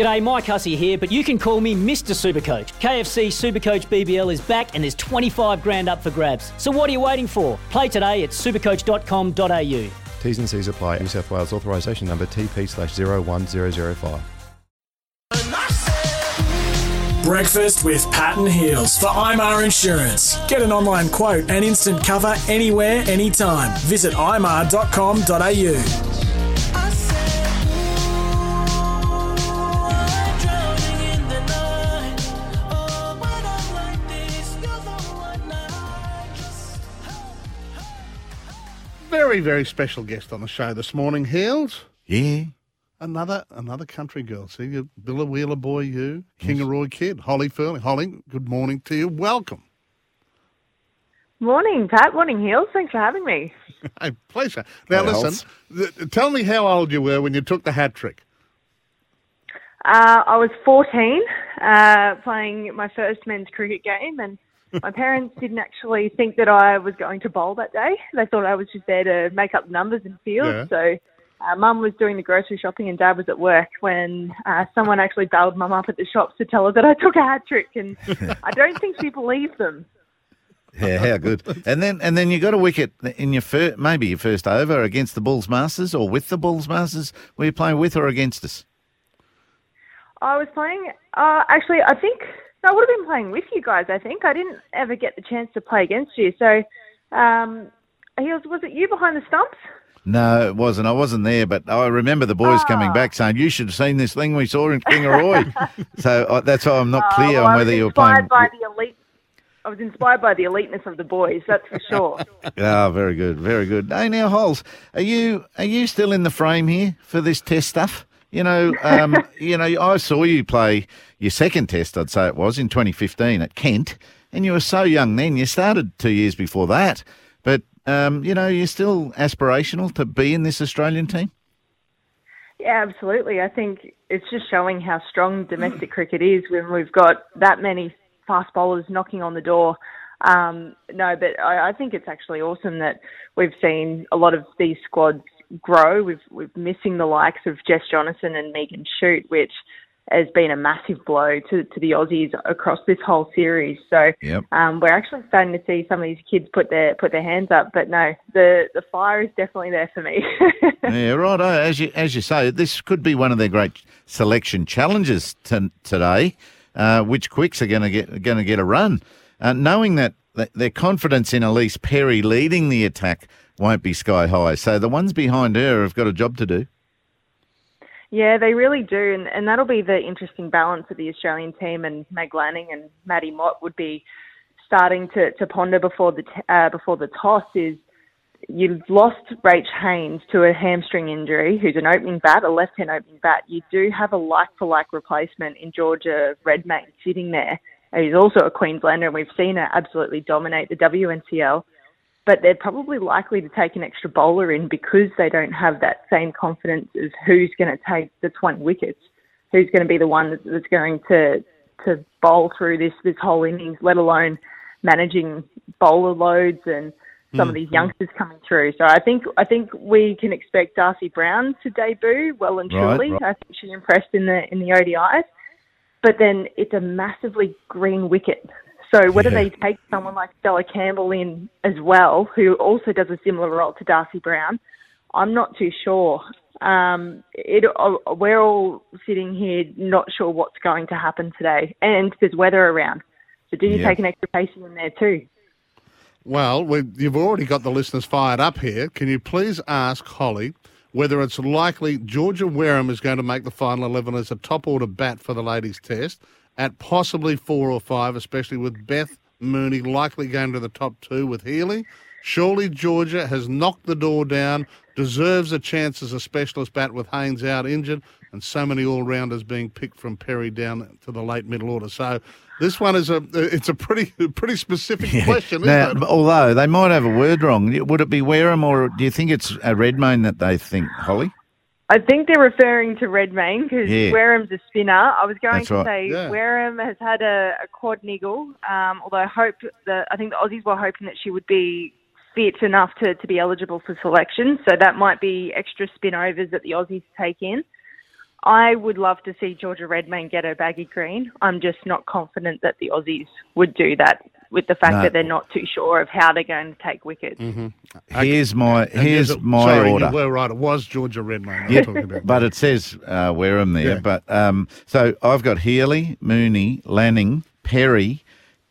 G'day, Mike Hussey here, but you can call me Mr. Supercoach. KFC Supercoach BBL is back and there's 25 grand up for grabs. So what are you waiting for? Play today at supercoach.com.au. T's and C's apply. New South Wales authorisation number TP slash 01005. Breakfast with Pat and Heels for IMAR Insurance. Get an online quote and instant cover anywhere, anytime. Visit imar.com.au. Very, very special guest on the show this morning, Heels. Yeah. Another another country girl. See, you Biloela boy, you, Kingaroy kid, Holly Ferling. Holly, good morning to you. Welcome. Morning, Pat. Morning, Heels. Thanks for having me. Hey, pleasure. Now, Hey, listen, th- tell me how old you were when you took the hat trick. Uh, I was 14, uh, playing my first men's cricket game, and my parents didn't actually think that I was going to bowl that day. They thought I was just there to make up numbers in field. Yeah. So, uh, Mum was doing the grocery shopping and Dad was at work when uh, someone actually bailed Mum up at the shops to tell her that I took a hat trick, and I don't think she believed them. Yeah, how good. And then and then you got a wicket in your first, maybe your first over against the Bulls Masters or with the Bulls Masters. Were you playing with or against us? I was playing. Uh, actually, I think no, I would have been playing with you guys. I think I didn't ever get the chance to play against you. So, um, Heels, was it you behind the stumps? No, it wasn't. I wasn't there, but I remember the boys coming Ah. back saying you should have seen this thing we saw in Kingaroy. so uh, that's why I'm not Uh, clear well, on whether you were playing. inspired by the elite. I was inspired by the eliteness of the boys. That's for sure. Oh, very good, very good. Hey, now, Holes, are you are you still in the frame here for this test stuff? You know, um, you know, I saw you play your second test. I'd say it was in 2015 at Kent, and you were so young then. You started two years before that, but um, you know, you're still aspirational to be in this Australian team. Yeah, absolutely. I think it's just showing how strong domestic cricket is when we've got that many fast bowlers knocking on the door. Um, no, but I, I think it's actually awesome that we've seen a lot of these squads grow. We've we're missing the likes of Jess Jonassen and Megan Schutt, which has been a massive blow to, to the Aussies across this whole series. So Yep. um, we're actually starting to see some of these kids put their put their hands up. But no, the the fire is definitely there for me. yeah, right. As you as you say, this could be one of their great selection challenges to, today. Uh, which quicks are going to get going to get a run, uh, knowing that, that their confidence in Ellyse Perry leading the attack won't be sky high. So the ones behind her have got a job to do. Yeah, they really do, and, and that'll be the interesting balance of the Australian team. And Meg Lanning and Matty Mott would be starting to, to ponder before the uh, before the toss. Is you've lost Rach Haynes to a hamstring injury, who's an opening bat, a left-hand opening bat. You do have a like-for-like replacement in Georgia Redmayne sitting there. He's also a Queenslander, and we've seen her absolutely dominate the WNCL but they're probably likely to take an extra bowler in because they don't have that same confidence of who's going to take the 20 wickets, who's going to be the one that's going to to bowl through this this whole innings, let alone managing bowler loads and some of these mm-hmm. youngsters coming through. So I think I think we can expect Darcie Brown to debut well and Right, truly. right. I think she impressed in the in the ODIs. But then it's a massively green wicket. So whether Yeah. they take someone like Stella Campbell in as well, who also does a similar role to Darcie Brown, I'm not too sure. Um, it, uh, we're all sitting here not sure what's going to happen today, and there's weather around. So do you Yeah. take an extra pacing in there too? Well, we, you've already got the listeners fired up here. Can you please ask Holly whether it's likely Georgia Wareham is going to make the final 11 as a top order bat for the ladies' test at possibly four or five, especially with Beth Mooney likely going to the top two with Healy? Surely Georgia has knocked the door down, deserves a chance as a specialist bat with Haynes out injured, and so many all rounders being picked from Perry down to the late middle order. So this one is a it's a pretty pretty specific question, Now, isn't it? although they might have a word wrong, would it be Wareham or do you think it's a Redmayne that they think, Holly? I think they're referring to Redmayne because Yeah. Wareham's a spinner. I was going That's to right. say Yeah. Wareham has had a, a quad niggle, um, although I hope that I think the Aussies were hoping that she would be fit enough to, to be eligible for selection. So that might be extra spin overs that the Aussies take in. I would love to see Georgia Redmayne get her baggy green. I'm just not confident that the Aussies would do that with the fact No. that they're not too sure of how they're going to take wickets. Here's my And here's yes, it- my sorry, order. You were right. It was Georgia Redmayne. Yeah, talking about. but it says uh, Wareham there. Yeah. But um, so I've got Healy, Mooney, Lanning, Perry,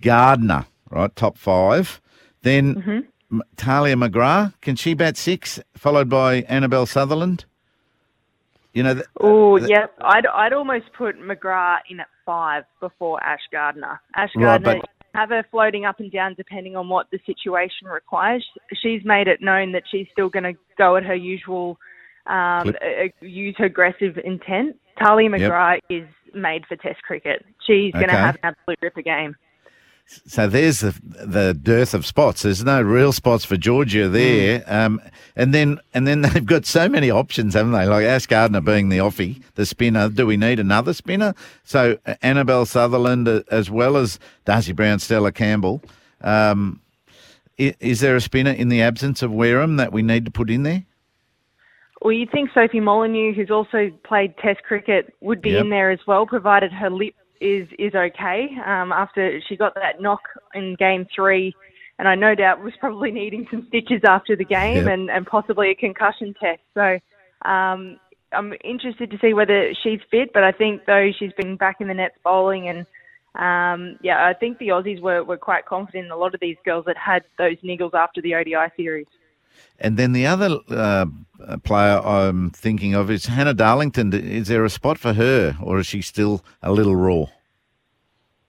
Gardner, right, top five. Then Mm-hmm. Tahlia McGrath, can she bat six? Followed by Annabel Sutherland. You know, th- Oh, yep. I'd I'd almost put McGrath in at five before Ash Gardner. Ash Right, Gardner but- have her floating up and down depending on what the situation requires. She's made it known that she's still going to go at her usual, um, uh, use her aggressive intent. Tahlia McGrath is made for Test cricket. She's going to have an absolute ripper game. So there's the the dearth of spots. There's no real spots for Georgia there. Um, and then and then they've got so many options, haven't they? Like Ash Gardner being the offie, the spinner. Do we need another spinner? So uh, Annabel Sutherland uh, as well as Darcie Brown, Stella Campbell. Um, i- is there a spinner in the absence of Wareham that we need to put in there? Well, you'd think Sophie Molineux, who's also played Test cricket, would be Yep. in there as well, provided her lip is is okay. Um, after she got that knock in Game Three, and I no doubt was probably needing some stitches after the game Yep. and, and possibly a concussion test. So um, I'm interested to see whether she's fit. But I think though she's been back in the nets bowling and. Um, yeah, I think the Aussies were, were quite confident in a lot of these girls that had those niggles after the ODI series. And then the other uh, player I'm thinking of is Hannah Darlington. Is there a spot for her, or is she still a little raw?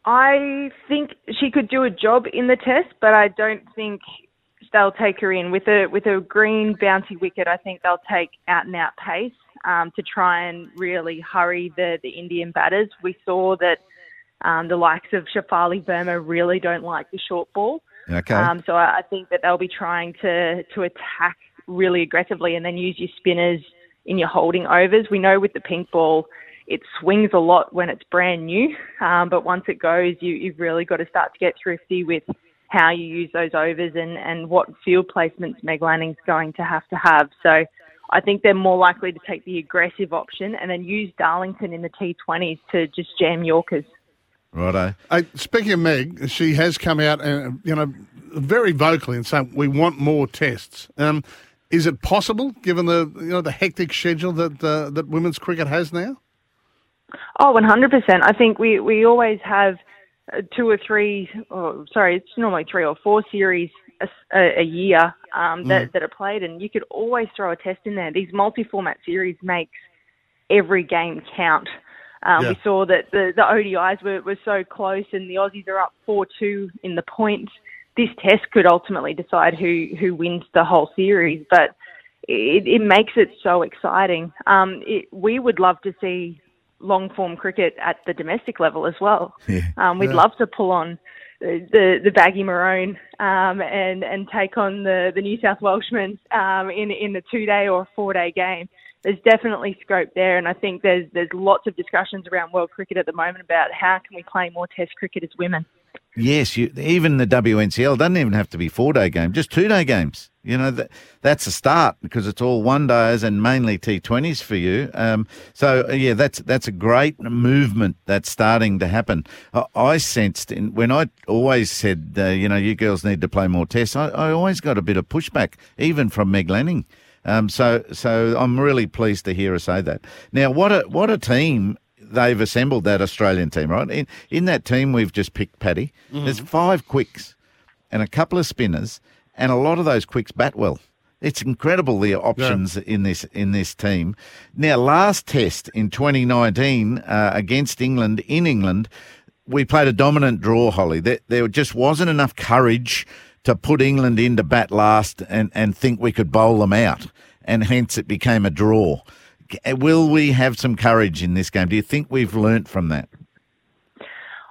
I think she could do a job in the test, but I don't think they'll take her in with a with a green bouncy wicket. I think they'll take out and out pace um, to try and really hurry the the Indian batters. We saw that um, the likes of Shafali Verma really don't like the short ball. Okay. Um, so I, think that they'll be trying to to attack really aggressively and then use your spinners in your holding overs. We know with the pink ball, it swings a lot when it's brand new, um, but once it goes, you, you've really got to start to get thrifty with how you use those overs and, and what field placements Meg Lanning's going to have to have. So I think they're more likely to take the aggressive option and then use Darlington in the T20s to just jam Yorkers. Righto. Uh, speaking of Meg, she has come out and you know very vocally and saying we want more tests. Um, is it possible, given the you know the hectic schedule that uh, that women's cricket has now? Oh, 100%. I think we, we always have uh, two or three, or, sorry, it's normally three or four series a, a, a year um, that, that are played, and you could always throw a test in there. These multi-format series makes every game count. Um, Yeah. We saw that the, the ODIs were, were so close, and the Aussies are up 4-2 in the points. This test could ultimately decide who, who wins the whole series, but it, it makes it so exciting. Um, it, we would love to see long form cricket at the domestic level as well. Um, we'd love to pull on the the, the baggy maroon um, and and take on the, the New South Welshmen um, in in a two day or four day game. There's definitely scope there, and I think there's there's lots of discussions around world cricket at the moment about how can we play more Test cricket as women. Yes, you, even the WNCL doesn't even have to be four day game, just two day games. You know that that's a start because it's all one days and mainly T Twenties for you. Um, so uh, yeah, that's that's a great movement that's starting to happen. I, I sensed in, when I always said, uh, you know, you girls need to play more tests. I, I always got a bit of pushback, even from Meg Lanning. Um, so so I'm really pleased to hear her say that. Now, what a what a team they've assembled that Australian team, right? In, in that team we've just picked, Paddy, there's five quicks and a couple of spinners, and a lot of those quicks bat well. It's incredible the options in this in this team. Now, last test in 2019 uh, against England in England, we played a dominant draw. Holly, there, there just wasn't enough courage to put England into bat last and, and think we could bowl them out, and hence it became a draw. Will we have some courage in this game? Do you think we've learnt from that?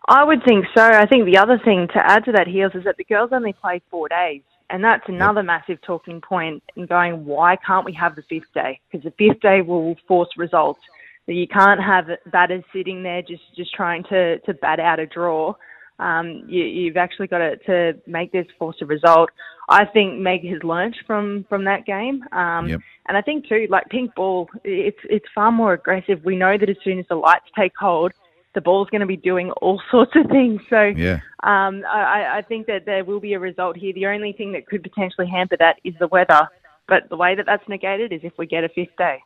I would think so. I think the other thing to add to that, Heels, is that the girls only play four days. And that's another massive talking point in going, why can't we have the fifth day? Because the fifth day will force results. You can't have batters sitting there just, just trying to, to bat out a draw. Um, you, you've actually got to, to make this force a result. I think Meg has learnt from from that game. Um, Yep. And I think too, like pink ball, it's it's far more aggressive. We know that as soon as the lights take hold, the ball's going to be doing all sorts of things. So Yeah. um, I, I think that there will be a result here. The only thing that could potentially hamper that is the weather. But the way that that's negated is if we get a fifth day.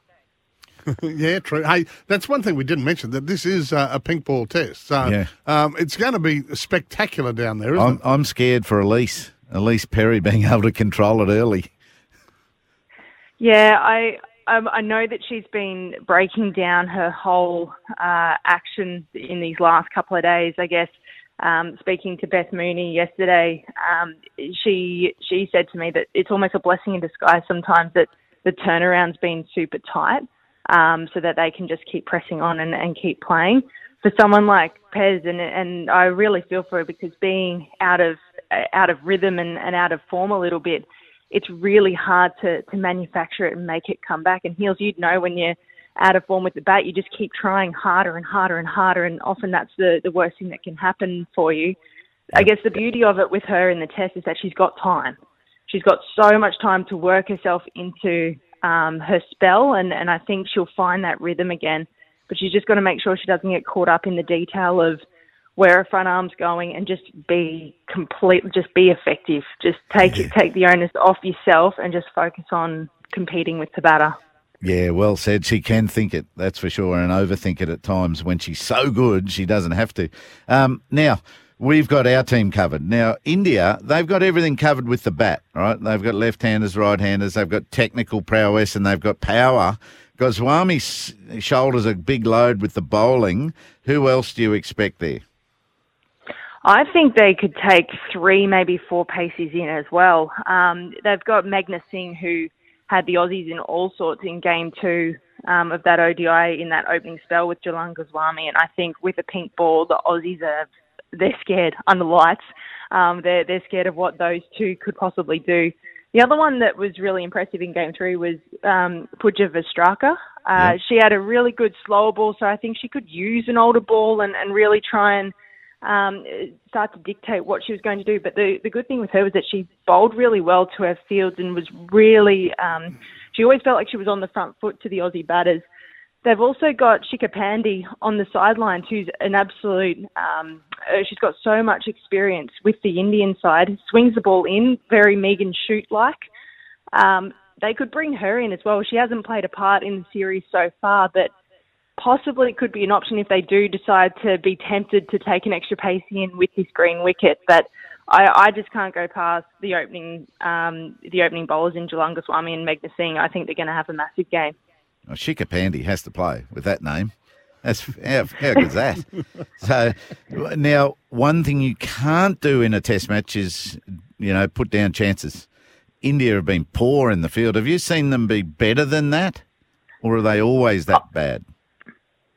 yeah, true. Hey, that's one thing we didn't mention that this is uh, a pink ball test. So Yeah. um, it's going to be spectacular down there, isn't I'm, it? I'm scared for Ellyse, Ellyse Perry being able to control it early. Yeah, I um, I know that she's been breaking down her whole uh, action in these last couple of days. I guess um, speaking to Beth Mooney yesterday, um, she she said to me that it's almost a blessing in disguise sometimes that the turnaround's been super tight, um, so that they can just keep pressing on and, and keep playing. For someone like Pez, and and I really feel for her because being out of out of rhythm and, and out of form a little bit, it's really hard to, to manufacture it and make it come back. And Heels, you'd know when you're out of form with the bat, you just keep trying harder and harder and harder, and often that's the, the worst thing that can happen for you. I guess the beauty of it with her in the test is that she's got time. She's got so much time to work herself into um, her spell, and, and I think she'll find that rhythm again. But she's just got to make sure she doesn't get caught up in the detail of where her front arm's going and just be complete, just be effective. Just take it, take the onus off yourself and just focus on competing with the batter. Yeah, well said. She can think it, that's for sure, and overthink it at times. When she's so good, she doesn't have to. Um, now, we've got our team covered. Now, India, they've got everything covered with the bat, right? They've got left handers, right handers, they've got technical prowess, and they've got power. Goswami's shoulders a big load with the bowling. Who else do you expect there? I think they could take three, maybe four paces in as well. Um, they've got Meghna Singh, who had the Aussies in all sorts in game two um, of that ODI in that opening spell with Jhulan Goswami. And I think with a pink ball, the Aussies are they're scared under lights. Um, they're they're scared of what those two could possibly do. The other one that was really impressive in game three was um, Pooja Vastrakar. Uh, She had a really good slower ball, so I think she could use an older ball and, and really try and um, start to dictate what she was going to do. But the, the good thing with her was that she bowled really well to her fields and was really, um, she always felt like she was on the front foot to the Aussie batters. They've also got Shikha on the sidelines, who's an absolute. Um, uh, she's got so much experience with the Indian side. Swings the ball in very Megan Schutt like. Um, they could bring her in as well. She hasn't played a part in the series so far, but possibly could be an option if they do decide to be tempted to take an extra pace in with this green wicket. But I, I just can't go past the opening um, the opening bowlers in Jhulan Goswami and Meghna Singh. I think they're going to have a massive game. Oh, Shikha Pandey has to play with that name. That's how, how good's that? so now, one thing you can't do in a test match is, you know, put down chances. India have been poor in the field. Have you seen them be better than that, or are they always that bad?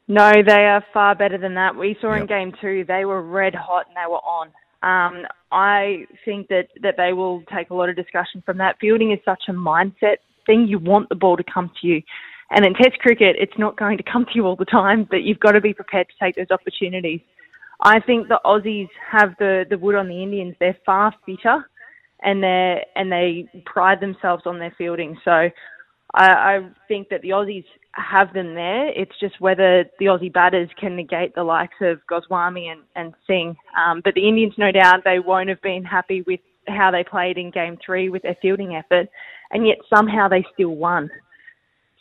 No, they are far better than that. We saw in game two, they were red hot and they were on. Um, I think that, that they will take a lot of discussion from that. Fielding is such a mindset thing. You want the ball to come to you. And in Test cricket, it's not going to come to you all the time, but you've got to be prepared to take those opportunities. I think the Aussies have the, the wood on the Indians. They're far fitter and they and they pride themselves on their fielding. So I, I think that the Aussies have them there. It's just whether the Aussie batters can negate the likes of Goswami and, and Singh. Um, but the Indians, no doubt, they won't have been happy with how they played in game three with their fielding effort, and yet somehow they still won.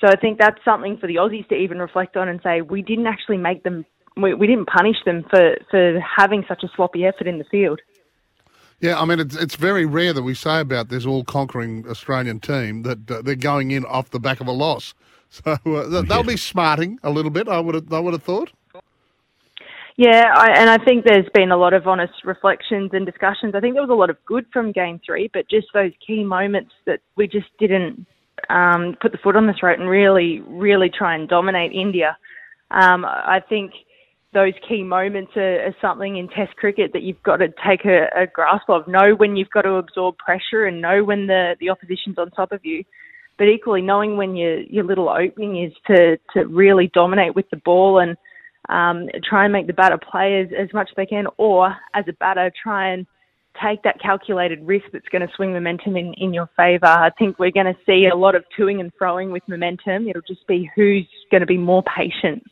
So I think that's something for the Aussies to even reflect on and say, we didn't actually make them, we, we didn't punish them for, for having such a sloppy effort in the field. Yeah, I mean, it's, it's very rare that we say about this all conquering Australian team that uh, they're going in off the back of a loss. So uh, th- they'll be smarting a little bit, I would have, I would have thought. Yeah, I, and I think there's been a lot of honest reflections and discussions. I think there was a lot of good from Game Three, but just those key moments that we just didn't um, put the foot on the throat and really, really try and dominate India. Um, I think those key moments are, are something in Test cricket that you've got to take a, a grasp of. Know when you've got to absorb pressure and know when the, the opposition's on top of you. But equally, knowing when your your little opening is to to really dominate with the ball and um, try and make the batter play as, as much as they can, or as a batter, try and take that calculated risk that's going to swing momentum in, in your favour. I think we're going to see a lot of toing and froing with momentum. It'll just be who's going to be more patient.